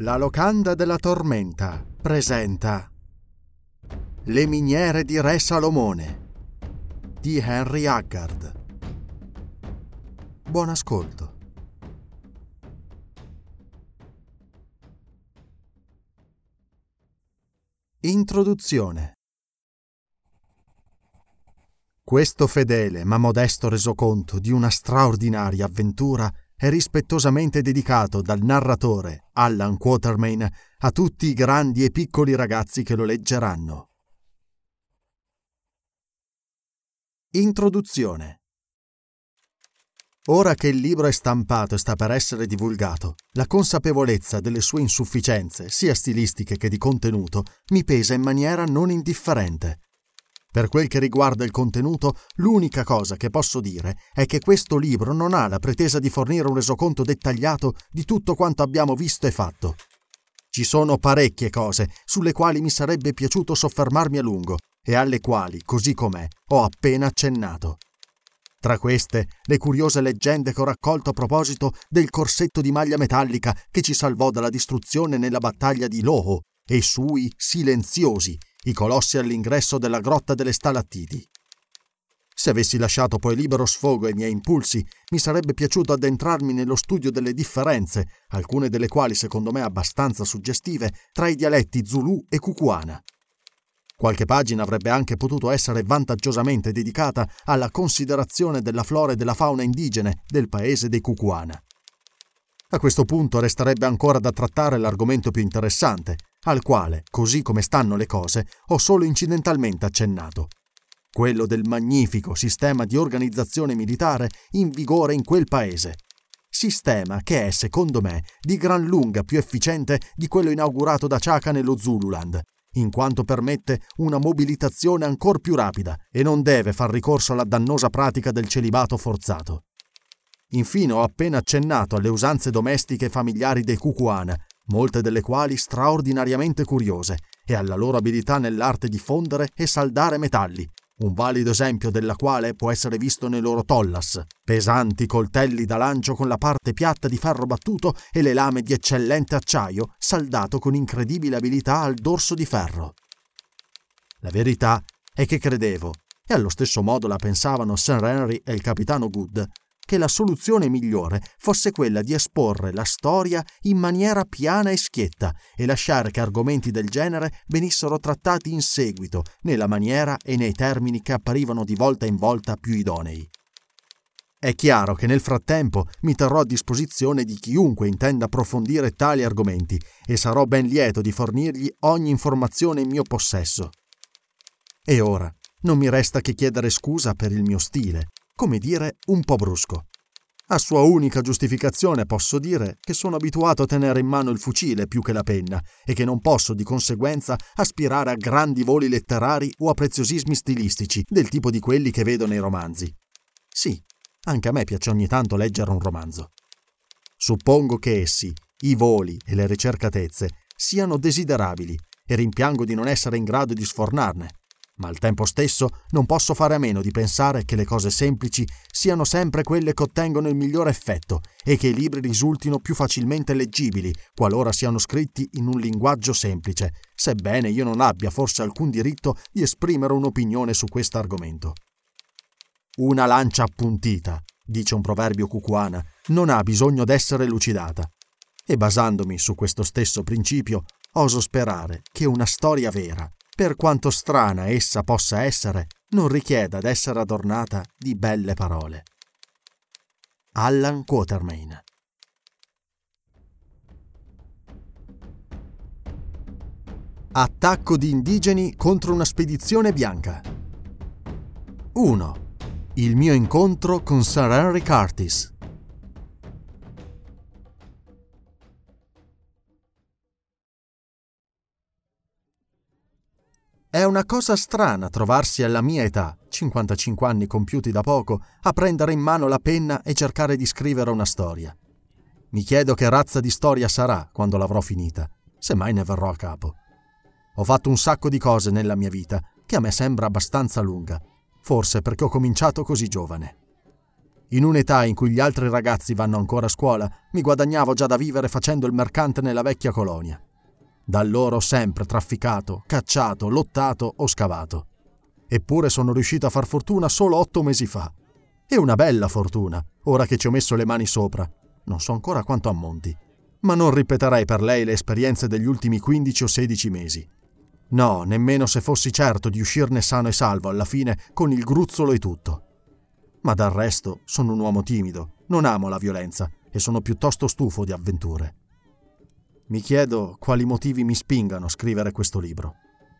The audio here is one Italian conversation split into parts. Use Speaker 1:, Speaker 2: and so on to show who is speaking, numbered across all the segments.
Speaker 1: La locanda della tormenta presenta Le miniere di Re Salomone di Henry Haggard. Buon ascolto. Introduzione Questo fedele ma modesto resoconto di una straordinaria avventura è rispettosamente dedicato dal narratore Allan Quatermain a tutti i grandi e piccoli ragazzi che lo leggeranno. Introduzione Ora che il libro è stampato e sta per essere divulgato, la consapevolezza delle sue insufficienze, sia stilistiche che di contenuto, mi pesa in maniera non indifferente. Per quel che riguarda il contenuto, l'unica cosa che posso dire è che questo libro non ha la pretesa di fornire un resoconto dettagliato di tutto quanto abbiamo visto e fatto. Ci sono parecchie cose sulle quali mi sarebbe piaciuto soffermarmi a lungo e alle quali, così com'è, ho appena accennato. Tra queste, le curiose leggende che ho raccolto a proposito del corsetto di maglia metallica che ci salvò dalla distruzione nella battaglia di Loho e sui silenziosi, i colossi all'ingresso della grotta delle stalattiti. Se avessi lasciato poi libero sfogo ai miei impulsi, mi sarebbe piaciuto addentrarmi nello studio delle differenze, alcune delle quali secondo me abbastanza suggestive, tra i dialetti Zulu e Kukuana. Qualche pagina avrebbe anche potuto essere vantaggiosamente dedicata alla considerazione della flora e della fauna indigene del paese dei Kukuana. A questo punto resterebbe ancora da trattare l'argomento più interessante, al quale, così come stanno le cose, ho solo incidentalmente accennato. Quello del magnifico sistema di organizzazione militare in vigore in quel paese. Sistema che è, secondo me, di gran lunga più efficiente di quello inaugurato da Chaka nello Zululand, in quanto permette una mobilitazione ancora più rapida e non deve far ricorso alla dannosa pratica del celibato forzato. Infine ho appena accennato alle usanze domestiche e familiari dei Kukuana, molte delle quali straordinariamente curiose, e alla loro abilità nell'arte di fondere e saldare metalli, un valido esempio della quale può essere visto nei loro tollas, pesanti coltelli da lancio con la parte piatta di ferro battuto e le lame di eccellente acciaio saldato con incredibile abilità al dorso di ferro. La verità è che credevo, e allo stesso modo la pensavano Sir Henry e il capitano Good, che la soluzione migliore fosse quella di esporre la storia in maniera piana e schietta e lasciare che argomenti del genere venissero trattati in seguito, nella maniera e nei termini che apparivano di volta in volta più idonei. È chiaro che nel frattempo mi terrò a disposizione di chiunque intenda approfondire tali argomenti e sarò ben lieto di fornirgli ogni informazione in mio possesso. E ora non mi resta che chiedere scusa per il mio stile, come dire, un po' brusco. A sua unica giustificazione posso dire che sono abituato a tenere in mano il fucile più che la penna e che non posso di conseguenza aspirare a grandi voli letterari o a preziosismi stilistici del tipo di quelli che vedo nei romanzi. Sì, anche a me piace ogni tanto leggere un romanzo. Suppongo che essi, i voli e le ricercatezze, siano desiderabili e rimpiango di non essere in grado di sfornarne ma al tempo stesso non posso fare a meno di pensare che le cose semplici siano sempre quelle che ottengono il miglior effetto e che i libri risultino più facilmente leggibili qualora siano scritti in un linguaggio semplice, sebbene io non abbia forse alcun diritto di esprimere un'opinione su questo argomento. Una lancia appuntita, dice un proverbio cucuana, non ha bisogno d'essere lucidata. E basandomi su questo stesso principio, oso sperare che una storia vera, per quanto strana essa possa essere, non richieda d'essere adornata di belle parole. Allan Quatermain Attacco di indigeni contro una spedizione bianca 1. Il mio incontro con Sir Henry Curtis. È una cosa strana trovarsi alla mia età, 55 anni compiuti da poco, a prendere in mano la penna e cercare di scrivere una storia. Mi chiedo che razza di storia sarà quando l'avrò finita, se mai ne verrò a capo. Ho fatto un sacco di cose nella mia vita che a me sembra abbastanza lunga, forse perché ho cominciato così giovane. In un'età in cui gli altri ragazzi vanno ancora a scuola, mi guadagnavo già da vivere facendo il mercante nella vecchia colonia. Da allora ho sempre trafficato, cacciato, lottato o scavato. Eppure sono riuscito a far fortuna solo otto mesi fa. E una bella fortuna, ora che ci ho messo le mani sopra. Non so ancora quanto ammonti. Ma non ripeterei per lei le esperienze degli ultimi 15 o 16 mesi. No, nemmeno se fossi certo di uscirne sano e salvo alla fine con il gruzzolo e tutto. Ma dal resto sono un uomo timido, non amo la violenza e sono piuttosto stufo di avventure. Mi chiedo quali motivi mi spingano a scrivere questo libro.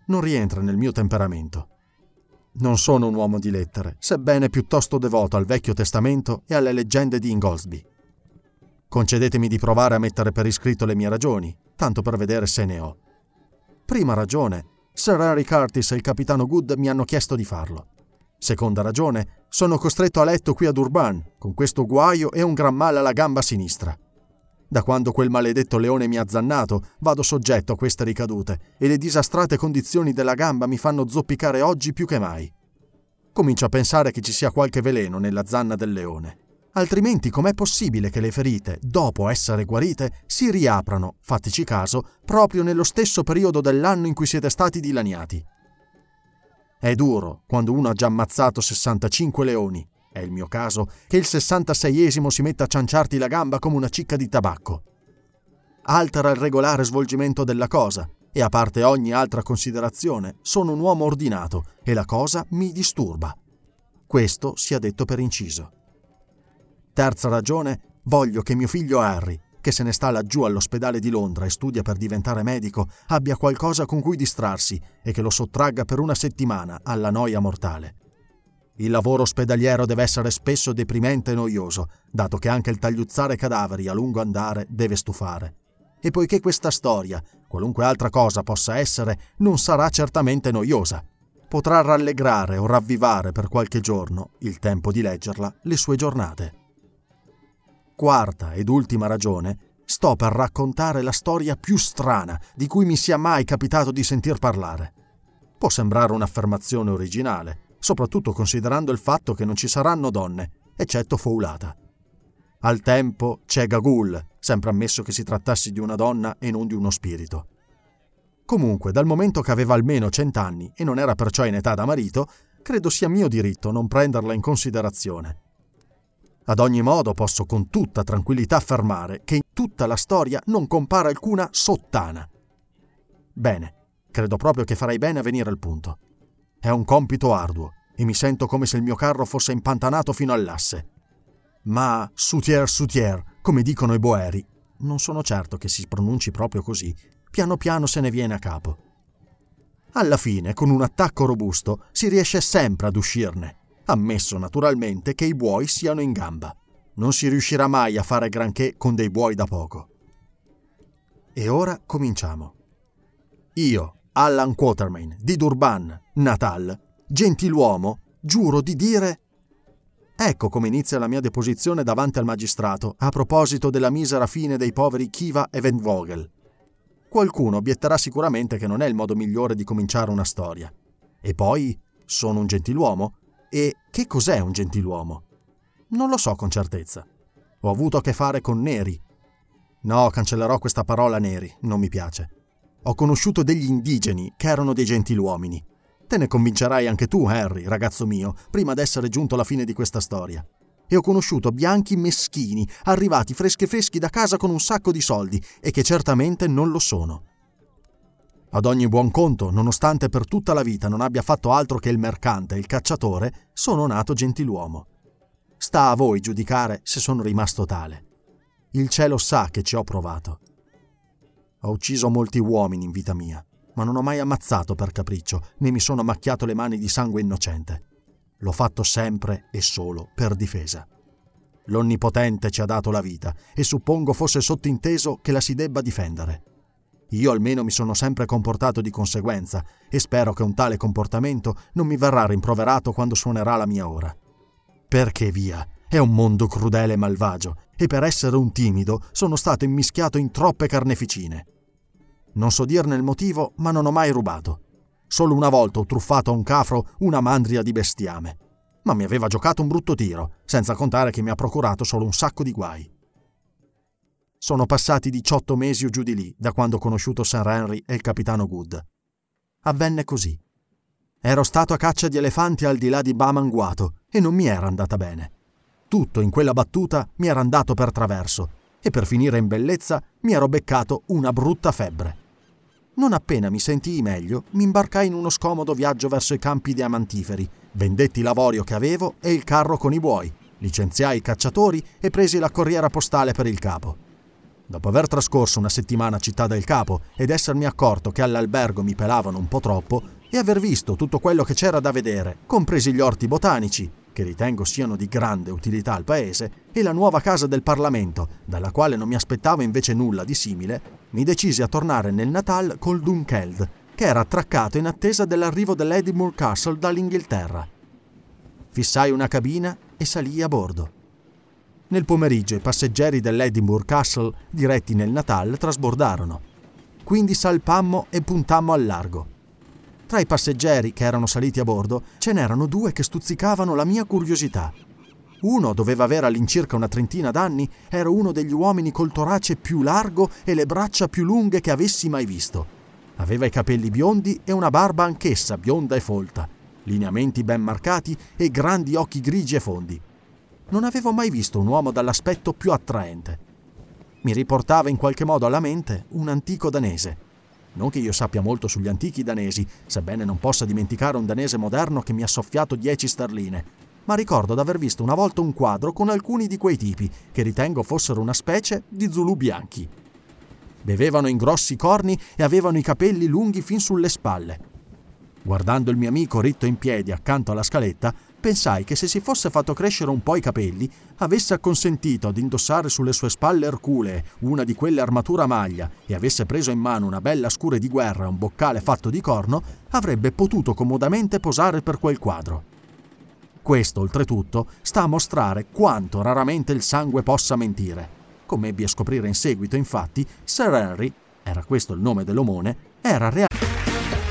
Speaker 1: Non rientra nel mio temperamento. Non sono un uomo di lettere, sebbene piuttosto devoto al Vecchio Testamento e alle leggende di Ingoldsby. Concedetemi di provare a mettere per iscritto le mie ragioni, tanto per vedere se ne ho. Prima ragione, Sir Harry Curtis e il capitano Good mi hanno chiesto di farlo. Seconda ragione, sono costretto a letto qui ad Urban, con questo guaio e un gran male alla gamba sinistra. Da quando quel maledetto leone mi ha zannato, vado soggetto a queste ricadute e le disastrate condizioni della gamba mi fanno zoppicare oggi più che mai. Comincio a pensare che ci sia qualche veleno nella zanna del leone. Altrimenti com'è possibile che le ferite, dopo essere guarite, si riaprano, fateci caso, proprio nello stesso periodo dell'anno in cui siete stati dilaniati? È duro quando uno ha già ammazzato 65 leoni è il mio caso, che il 66esimo si metta a cianciarti la gamba come una cicca di tabacco. Altera il regolare svolgimento della cosa, e a parte ogni altra considerazione, sono un uomo ordinato e la cosa mi disturba. Questo sia detto per inciso. Terza ragione, voglio che mio figlio Harry, che se ne sta laggiù all'ospedale di Londra e studia per diventare medico, abbia qualcosa con cui distrarsi e che lo sottragga per una settimana alla noia mortale. Il lavoro ospedaliero deve essere spesso deprimente e noioso, dato che anche il tagliuzzare cadaveri a lungo andare deve stufare. E poiché questa storia, qualunque altra cosa possa essere, non sarà certamente noiosa, potrà rallegrare o ravvivare per qualche giorno, il tempo di leggerla, le sue giornate. Quarta ed ultima ragione, sto per raccontare la storia più strana di cui mi sia mai capitato di sentir parlare. Può sembrare un'affermazione originale, soprattutto considerando il fatto che non ci saranno donne, eccetto Foulata. Al tempo c'è Gagul, sempre ammesso che si trattasse di una donna e non di uno spirito. Comunque, dal momento che aveva almeno cent'anni e non era perciò in età da marito, credo sia mio diritto non prenderla in considerazione. Ad ogni modo posso con tutta tranquillità affermare che in tutta la storia non compare alcuna sottana. Bene, credo proprio che farei bene a venire al punto. È un compito arduo e mi sento come se il mio carro fosse impantanato fino all'asse. Ma soutier soutier, come dicono i boeri, non sono certo che si pronunci proprio così, piano piano se ne viene a capo. Alla fine, con un attacco robusto, si riesce sempre ad uscirne, ammesso naturalmente che i buoi siano in gamba. Non si riuscirà mai a fare granché con dei buoi da poco. E ora cominciamo. Io, Allan Quatermain, di Durban, Natal, gentiluomo, giuro di dire... Ecco come inizia la mia deposizione davanti al magistrato a proposito della misera fine dei poveri Kiva e Van Vogel. Qualcuno obietterà sicuramente che non è il modo migliore di cominciare una storia. E poi, sono un gentiluomo? E che cos'è un gentiluomo? Non lo so con certezza. Ho avuto a che fare con neri. No, cancellerò questa parola neri, non mi piace. Ho conosciuto degli indigeni che erano dei gentiluomini. Te ne convincerai anche tu, Harry, ragazzo mio, prima d'essere giunto alla fine di questa storia. E ho conosciuto bianchi meschini, arrivati freschi freschi da casa con un sacco di soldi, e che certamente non lo sono. Ad ogni buon conto, nonostante per tutta la vita non abbia fatto altro che il mercante e il cacciatore, sono nato gentiluomo. Sta a voi giudicare se sono rimasto tale. Il cielo sa che ci ho provato. Ho ucciso molti uomini in vita mia, ma non ho mai ammazzato per capriccio, né mi sono macchiato le mani di sangue innocente. L'ho fatto sempre e solo per difesa. L'Onnipotente ci ha dato la vita e suppongo fosse sottinteso che la si debba difendere. Io almeno mi sono sempre comportato di conseguenza e spero che un tale comportamento non mi verrà rimproverato quando suonerà la mia ora. Perché via, è un mondo crudele e malvagio e per essere un timido sono stato immischiato in troppe carneficine. Non so dirne il motivo, ma non ho mai rubato. Solo una volta ho truffato a un cafro una mandria di bestiame. Ma mi aveva giocato un brutto tiro, senza contare che mi ha procurato solo un sacco di guai. Sono passati 18 mesi o giù di lì da quando ho conosciuto Sir Henry e il capitano Good. Avvenne così. Ero stato a caccia di elefanti al di là di Bamanguato e non mi era andata bene. Tutto in quella battuta mi era andato per traverso e per finire in bellezza mi ero beccato una brutta febbre. Non appena mi sentii meglio, mi imbarcai in uno scomodo viaggio verso i campi diamantiferi, vendetti l'avorio che avevo e il carro con i buoi, licenziai i cacciatori e presi la corriera postale per il capo. Dopo aver trascorso una settimana a Città del Capo ed essermi accorto che all'albergo mi pelavano un po' troppo e aver visto tutto quello che c'era da vedere, compresi gli orti botanici, che ritengo siano di grande utilità al paese, e la nuova casa del Parlamento, dalla quale non mi aspettavo invece nulla di simile, mi decisi a tornare nel Natal col Dunkeld, che era attraccato in attesa dell'arrivo dell'Edinburgh Castle dall'Inghilterra. Fissai una cabina e salii a bordo. Nel pomeriggio i passeggeri dell'Edinburgh Castle, diretti nel Natal, trasbordarono. Quindi salpammo e puntammo al largo. Tra i passeggeri che erano saliti a bordo ce n'erano due che stuzzicavano la mia curiosità. Uno doveva avere all'incirca una trentina d'anni, era uno degli uomini col torace più largo e le braccia più lunghe che avessi mai visto. Aveva i capelli biondi e una barba anch'essa bionda e folta, lineamenti ben marcati e grandi occhi grigi e fondi. Non avevo mai visto un uomo dall'aspetto più attraente. Mi riportava in qualche modo alla mente un antico danese non che io sappia molto sugli antichi danesi, sebbene non possa dimenticare un danese moderno che mi ha soffiato 10 sterline, ma ricordo d'aver visto una volta un quadro con alcuni di quei tipi, che ritengo fossero una specie di zulù bianchi. Bevevano in grossi corni e avevano i capelli lunghi fin sulle spalle. Guardando il mio amico ritto in piedi accanto alla scaletta, pensai che se si fosse fatto crescere un po' i capelli, avesse acconsentito ad indossare sulle sue spalle erculee una di quelle armature a maglia e avesse preso in mano una bella scure di guerra e un boccale fatto di corno, avrebbe potuto comodamente posare per quel quadro. Questo, oltretutto, sta a mostrare quanto raramente il sangue possa mentire. Come ebbi a scoprire in seguito, infatti, Sir Henry, era questo il nome dell'omone, era realmente...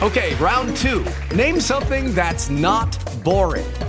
Speaker 2: Ok, round two. Name something that's not boring.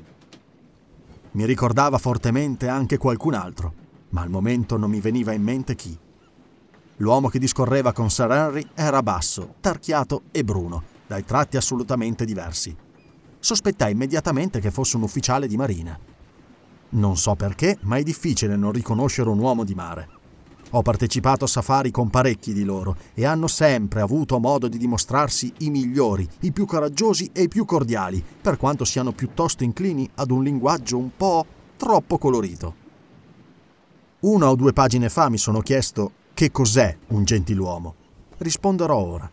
Speaker 1: Mi ricordava fortemente anche qualcun altro, ma al momento non mi veniva in mente chi. L'uomo che discorreva con Sir Henry era basso, tarchiato e bruno, dai tratti assolutamente diversi sospettai immediatamente che fosse un ufficiale di marina. Non so perché, ma è difficile non riconoscere un uomo di mare. Ho partecipato a safari con parecchi di loro e hanno sempre avuto modo di dimostrarsi i migliori, i più coraggiosi e i più cordiali, per quanto siano piuttosto inclini ad un linguaggio un po' troppo colorito. Una o due pagine fa mi sono chiesto che cos'è un gentiluomo. Risponderò ora.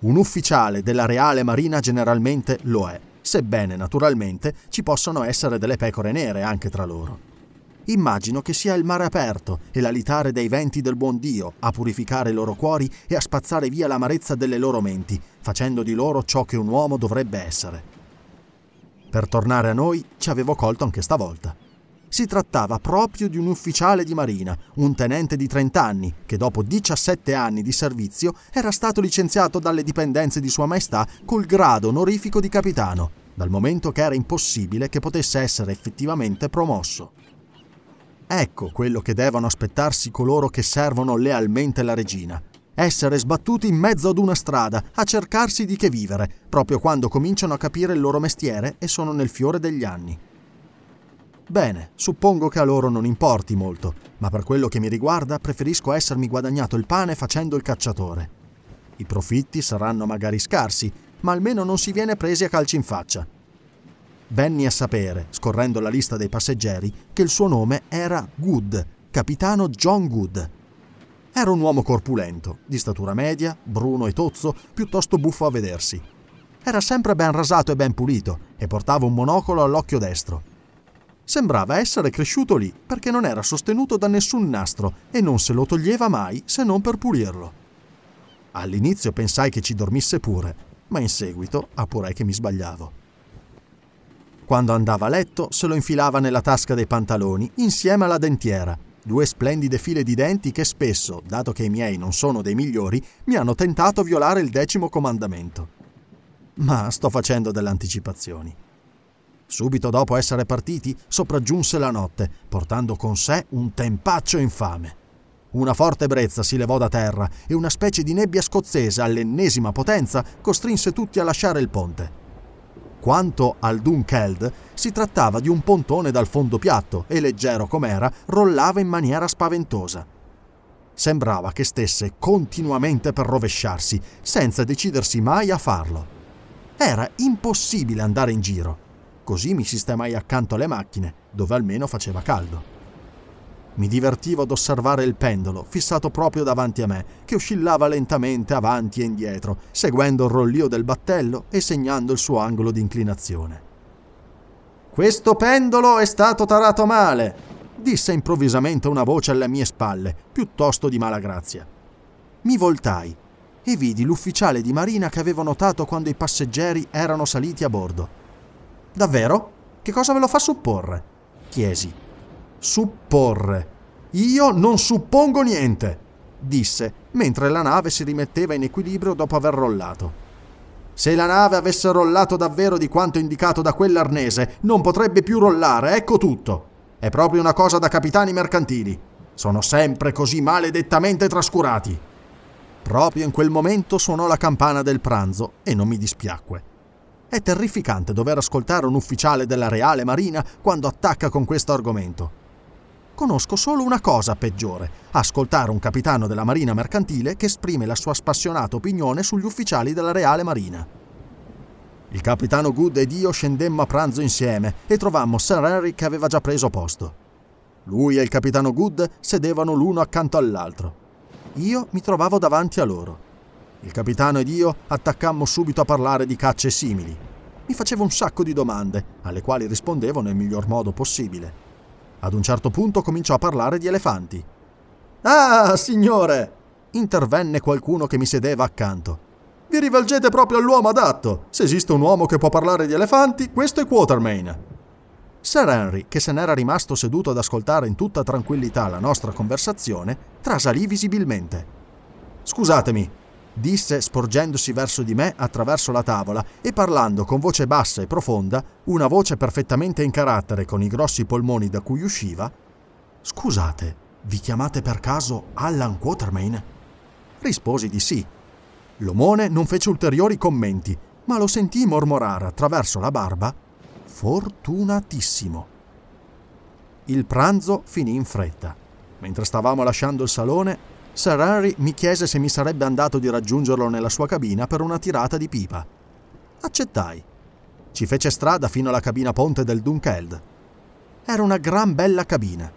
Speaker 1: Un ufficiale della Reale Marina generalmente lo è sebbene naturalmente ci possono essere delle pecore nere anche tra loro. Immagino che sia il mare aperto e l'alitare dei venti del buon Dio a purificare i loro cuori e a spazzare via l'amarezza delle loro menti, facendo di loro ciò che un uomo dovrebbe essere. Per tornare a noi ci avevo colto anche stavolta. Si trattava proprio di un ufficiale di marina, un tenente di 30 anni, che dopo 17 anni di servizio era stato licenziato dalle dipendenze di Sua Maestà col grado onorifico di capitano, dal momento che era impossibile che potesse essere effettivamente promosso. Ecco quello che devono aspettarsi coloro che servono lealmente la regina. Essere sbattuti in mezzo ad una strada, a cercarsi di che vivere, proprio quando cominciano a capire il loro mestiere e sono nel fiore degli anni. Bene, suppongo che a loro non importi molto, ma per quello che mi riguarda preferisco essermi guadagnato il pane facendo il cacciatore. I profitti saranno magari scarsi, ma almeno non si viene presi a calci in faccia. Venni a sapere, scorrendo la lista dei passeggeri, che il suo nome era Good, capitano John Good. Era un uomo corpulento, di statura media, bruno e tozzo, piuttosto buffo a vedersi. Era sempre ben rasato e ben pulito e portava un monocolo all'occhio destro. Sembrava essere cresciuto lì perché non era sostenuto da nessun nastro e non se lo toglieva mai se non per pulirlo. All'inizio pensai che ci dormisse pure, ma in seguito appurai che mi sbagliavo. Quando andava a letto se lo infilava nella tasca dei pantaloni insieme alla dentiera, due splendide file di denti che spesso, dato che i miei non sono dei migliori, mi hanno tentato violare il decimo comandamento. Ma sto facendo delle anticipazioni. Subito dopo essere partiti, sopraggiunse la notte, portando con sé un tempaccio infame. Una forte brezza si levò da terra e una specie di nebbia scozzese all'ennesima potenza costrinse tutti a lasciare il ponte. Quanto al Dunkeld, si trattava di un pontone dal fondo piatto e leggero com'era, rollava in maniera spaventosa. Sembrava che stesse continuamente per rovesciarsi, senza decidersi mai a farlo. Era impossibile andare in giro. Così mi sistemai accanto alle macchine, dove almeno faceva caldo. Mi divertivo ad osservare il pendolo, fissato proprio davanti a me, che oscillava lentamente avanti e indietro, seguendo il rollio del battello e segnando il suo angolo di inclinazione. Questo pendolo è stato tarato male, disse improvvisamente una voce alle mie spalle, piuttosto di mala grazia. Mi voltai e vidi l'ufficiale di marina che avevo notato quando i passeggeri erano saliti a bordo. Davvero? Che cosa ve lo fa supporre? chiesi. Supporre. Io non suppongo niente, disse, mentre la nave si rimetteva in equilibrio dopo aver rollato. Se la nave avesse rollato davvero di quanto indicato da quell'arnese, non potrebbe più rollare, ecco tutto. È proprio una cosa da capitani mercantili. Sono sempre così maledettamente trascurati. Proprio in quel momento suonò la campana del pranzo e non mi dispiacque. È terrificante dover ascoltare un ufficiale della Reale Marina quando attacca con questo argomento. Conosco solo una cosa peggiore, ascoltare un capitano della Marina mercantile che esprime la sua spassionata opinione sugli ufficiali della Reale Marina. Il capitano Good ed io scendemmo a pranzo insieme e trovammo Sir Henry che aveva già preso posto. Lui e il capitano Good sedevano l'uno accanto all'altro. Io mi trovavo davanti a loro. Il capitano ed io attaccammo subito a parlare di cacce simili. Mi facevo un sacco di domande, alle quali rispondevo nel miglior modo possibile. Ad un certo punto cominciò a parlare di elefanti. Ah, signore! intervenne qualcuno che mi sedeva accanto. Vi rivolgete proprio all'uomo adatto. Se esiste un uomo che può parlare di elefanti, questo è Quatermain. Sir Henry, che se n'era rimasto seduto ad ascoltare in tutta tranquillità la nostra conversazione, trasalì visibilmente. Scusatemi, disse sporgendosi verso di me attraverso la tavola e parlando con voce bassa e profonda, una voce perfettamente in carattere con i grossi polmoni da cui usciva, Scusate, vi chiamate per caso Allan Quatermain? Risposi di sì. L'omone non fece ulteriori commenti, ma lo sentii mormorare attraverso la barba Fortunatissimo. Il pranzo finì in fretta. Mentre stavamo lasciando il salone, Sir Henry mi chiese se mi sarebbe andato di raggiungerlo nella sua cabina per una tirata di pipa. Accettai. Ci fece strada fino alla cabina ponte del Dunkeld. Era una gran bella cabina.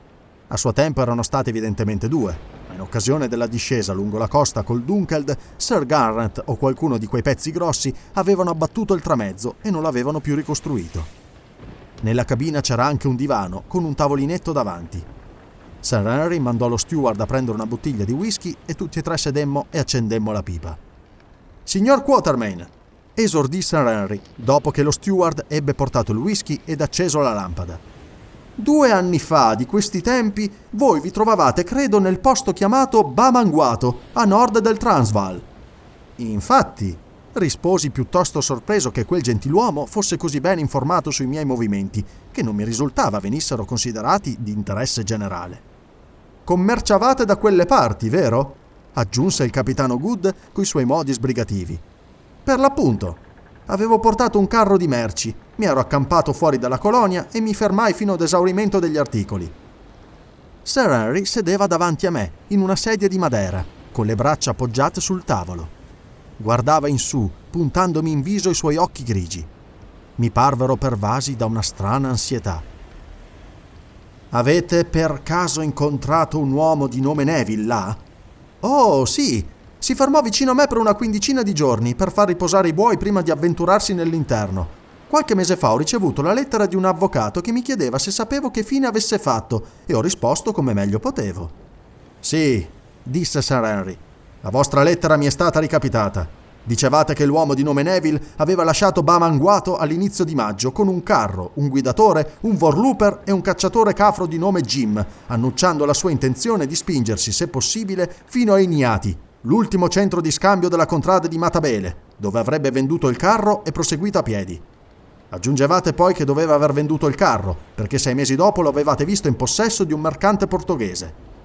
Speaker 1: A suo tempo erano state evidentemente due, ma in occasione della discesa lungo la costa col Dunkeld, Sir Garrett o qualcuno di quei pezzi grossi avevano abbattuto il tramezzo e non l'avevano più ricostruito. Nella cabina c'era anche un divano con un tavolinetto davanti Sir Henry mandò lo steward a prendere una bottiglia di whisky e tutti e tre sedemmo e accendemmo la pipa. Signor Quatermain, esordì Sir Henry, dopo che lo steward ebbe portato il whisky ed acceso la lampada. Due anni fa, di questi tempi, voi vi trovavate, credo, nel posto chiamato Bamanguato, a nord del Transvaal. Infatti, risposi piuttosto sorpreso che quel gentiluomo fosse così ben informato sui miei movimenti, che non mi risultava venissero considerati di interesse generale. Commerciavate da quelle parti, vero? aggiunse il capitano Good coi suoi modi sbrigativi. Per l'appunto, avevo portato un carro di merci Mi ero accampato fuori dalla colonia e mi fermai fino ad esaurimento degli articoli. Sir Henry sedeva davanti a me, in una sedia di madera, con le braccia appoggiate sul tavolo. Guardava in su, puntandomi in viso i suoi occhi grigi. Mi parvero pervasi da una strana ansietà. Avete per caso incontrato un uomo di nome Neville là? Oh, sì. Si fermò vicino a me per una quindicina di giorni per far riposare i buoi prima di avventurarsi nell'interno. Qualche mese fa ho ricevuto la lettera di un avvocato che mi chiedeva se sapevo che fine avesse fatto e ho risposto come meglio potevo. Sì, disse Sir Henry. La vostra lettera mi è stata ricapitata. Dicevate che l'uomo di nome Neville aveva lasciato Bamanguato all'inizio di maggio con un carro, un guidatore, un vorlooper e un cacciatore cafro di nome Jim, annunciando la sua intenzione di spingersi, se possibile, fino a Ignati, l'ultimo centro di scambio della contrada di Matabele, dove avrebbe venduto il carro e proseguito a piedi. Aggiungevate poi che doveva aver venduto il carro, perché sei mesi dopo lo avevate visto in possesso di un mercante portoghese.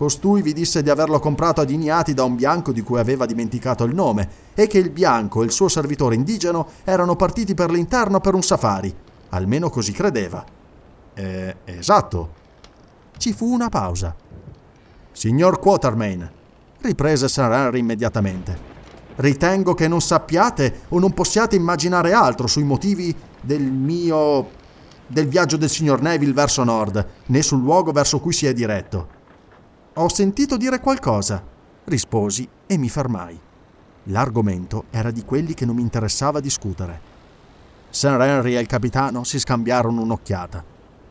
Speaker 1: Costui vi disse di averlo comprato ad Ignati da un bianco di cui aveva dimenticato il nome e che il bianco e il suo servitore indigeno erano partiti per l'interno per un safari. Almeno così credeva. Eh, esatto. Ci fu una pausa. Signor Quatermain, riprese Sir Henry immediatamente, ritengo che non sappiate o non possiate immaginare altro sui motivi del mio... del viaggio del signor Neville verso nord, né sul luogo verso cui si è diretto. Ho sentito dire qualcosa, risposi e mi fermai. L'argomento era di quelli che non mi interessava discutere. Sir Henry e il capitano si scambiarono un'occhiata.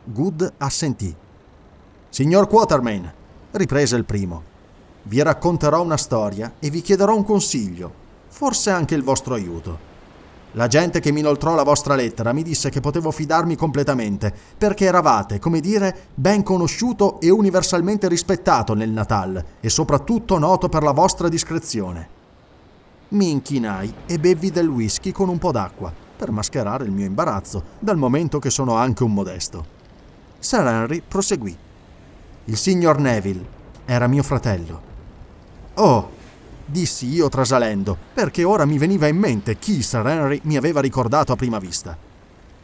Speaker 1: Good assentì. Signor Quatermain, riprese il primo, vi racconterò una storia e vi chiederò un consiglio, forse anche il vostro aiuto. La gente che mi inoltrò la vostra lettera mi disse che potevo fidarmi completamente, perché eravate, come dire, ben conosciuto e universalmente rispettato nel Natal e soprattutto noto per la vostra discrezione. Mi inchinai e bevvi del whisky con un po' d'acqua, per mascherare il mio imbarazzo, dal momento che sono anche un modesto. Sir Henry proseguì. Il signor Neville era mio fratello. Oh, dissi io trasalendo, perché ora mi veniva in mente chi Sir Henry mi aveva ricordato a prima vista.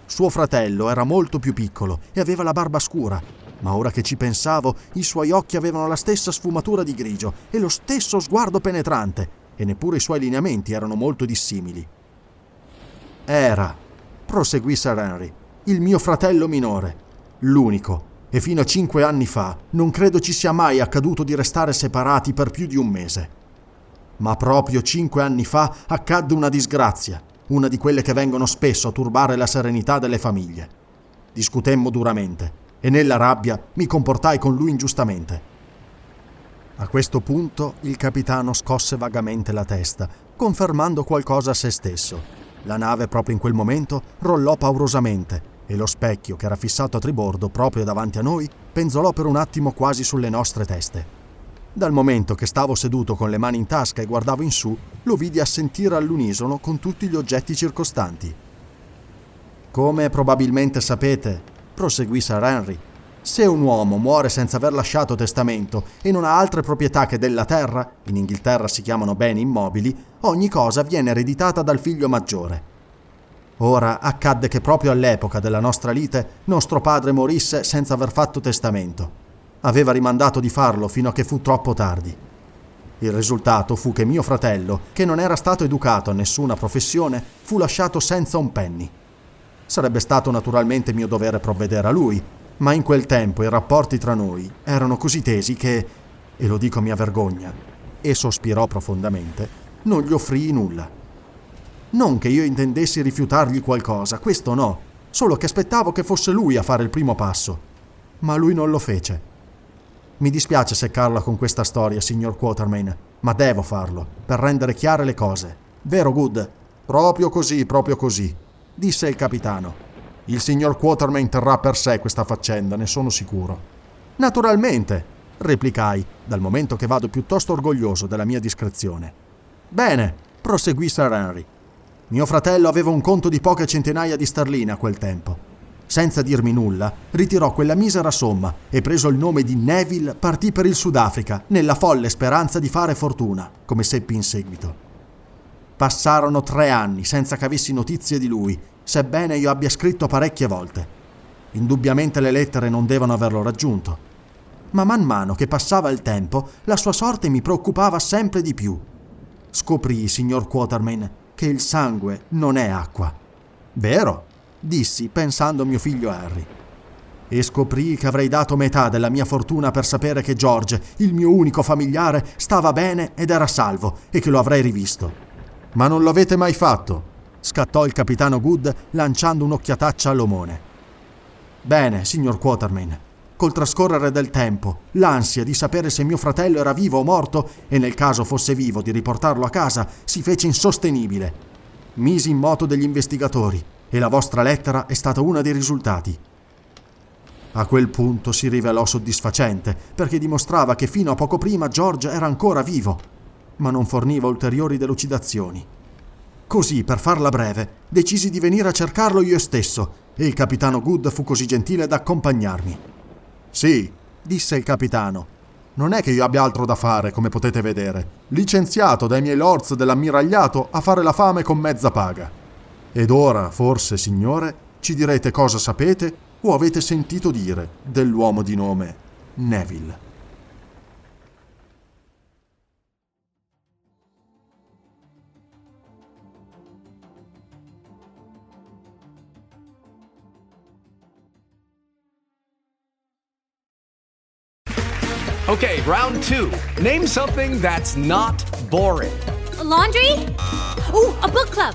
Speaker 1: Suo fratello era molto più piccolo e aveva la barba scura, ma ora che ci pensavo, i suoi occhi avevano la stessa sfumatura di grigio e lo stesso sguardo penetrante, e neppure i suoi lineamenti erano molto dissimili. Era, proseguì Sir Henry, il mio fratello minore, l'unico, e fino a cinque anni fa non credo ci sia mai accaduto di restare separati per più di un mese. Ma proprio cinque anni fa accadde una disgrazia, una di quelle che vengono spesso a turbare la serenità delle famiglie. Discutemmo duramente e nella rabbia mi comportai con lui ingiustamente. A questo punto il capitano scosse vagamente la testa, confermando qualcosa a se stesso. La nave proprio in quel momento rollò paurosamente e lo specchio che era fissato a tribordo proprio davanti a noi penzolò per un attimo quasi sulle nostre teste. Dal momento che stavo seduto con le mani in tasca e guardavo in su, lo vidi assentire all'unisono con tutti gli oggetti circostanti. Come probabilmente sapete, proseguì Sir Henry, se un uomo muore senza aver lasciato testamento e non ha altre proprietà che della terra, in Inghilterra si chiamano beni immobili, ogni cosa viene ereditata dal figlio maggiore. Ora accadde che proprio all'epoca della nostra lite nostro padre morisse senza aver fatto testamento aveva rimandato di farlo fino a che fu troppo tardi. Il risultato fu che mio fratello, che non era stato educato a nessuna professione, fu lasciato senza un penny. Sarebbe stato naturalmente mio dovere provvedere a lui, ma in quel tempo i rapporti tra noi erano così tesi che, e lo dico a mia vergogna, e sospirò profondamente, non gli offrii nulla. Non che io intendessi rifiutargli qualcosa, questo no, solo che aspettavo che fosse lui a fare il primo passo. Ma lui non lo fece. Mi dispiace seccarla con questa storia, signor Quatermain, ma devo farlo, per rendere chiare le cose. Vero, Good? Proprio così, proprio così, disse il capitano. Il signor Quatermain terrà per sé questa faccenda, ne sono sicuro. Naturalmente, replicai, dal momento che vado piuttosto orgoglioso della mia discrezione. Bene, proseguì Sir Henry. Mio fratello aveva un conto di poche centinaia di sterline a quel tempo. Senza dirmi nulla, ritirò quella misera somma e preso il nome di Neville partì per il Sudafrica, nella folle speranza di fare fortuna, come seppi in seguito. Passarono tre anni senza che avessi notizie di lui sebbene io abbia scritto parecchie volte. Indubbiamente le lettere non devono averlo raggiunto. Ma man mano che passava il tempo, la sua sorte mi preoccupava sempre di più. Scoprì, signor Quatermain, che il sangue non è acqua. Vero? Dissi pensando a mio figlio Harry. E scoprii che avrei dato metà della mia fortuna per sapere che George, il mio unico familiare, stava bene ed era salvo e che lo avrei rivisto. Ma non l'avete mai fatto, scattò il capitano Good lanciando un'occhiataccia all'omone. Bene, signor Quatermain. Col trascorrere del tempo, l'ansia di sapere se mio fratello era vivo o morto, e nel caso fosse vivo di riportarlo a casa, si fece insostenibile. Misi in moto degli investigatori e la vostra lettera è stata uno dei risultati. A quel punto si rivelò soddisfacente, perché dimostrava che fino a poco prima George era ancora vivo, ma non forniva ulteriori delucidazioni. Così, per farla breve, decisi di venire a cercarlo io stesso, e il capitano Good fu così gentile da accompagnarmi. Sì, disse il capitano. Non è che io abbia altro da fare, come potete vedere. Licenziato dai miei lords dell'ammiragliato a fare la fame con mezza paga. Ed ora, forse, signore, ci direte cosa sapete o avete sentito dire dell'uomo di nome Neville.
Speaker 2: Okay, round two. Name something that's not boring.
Speaker 3: A laundry? Ooh, a book club.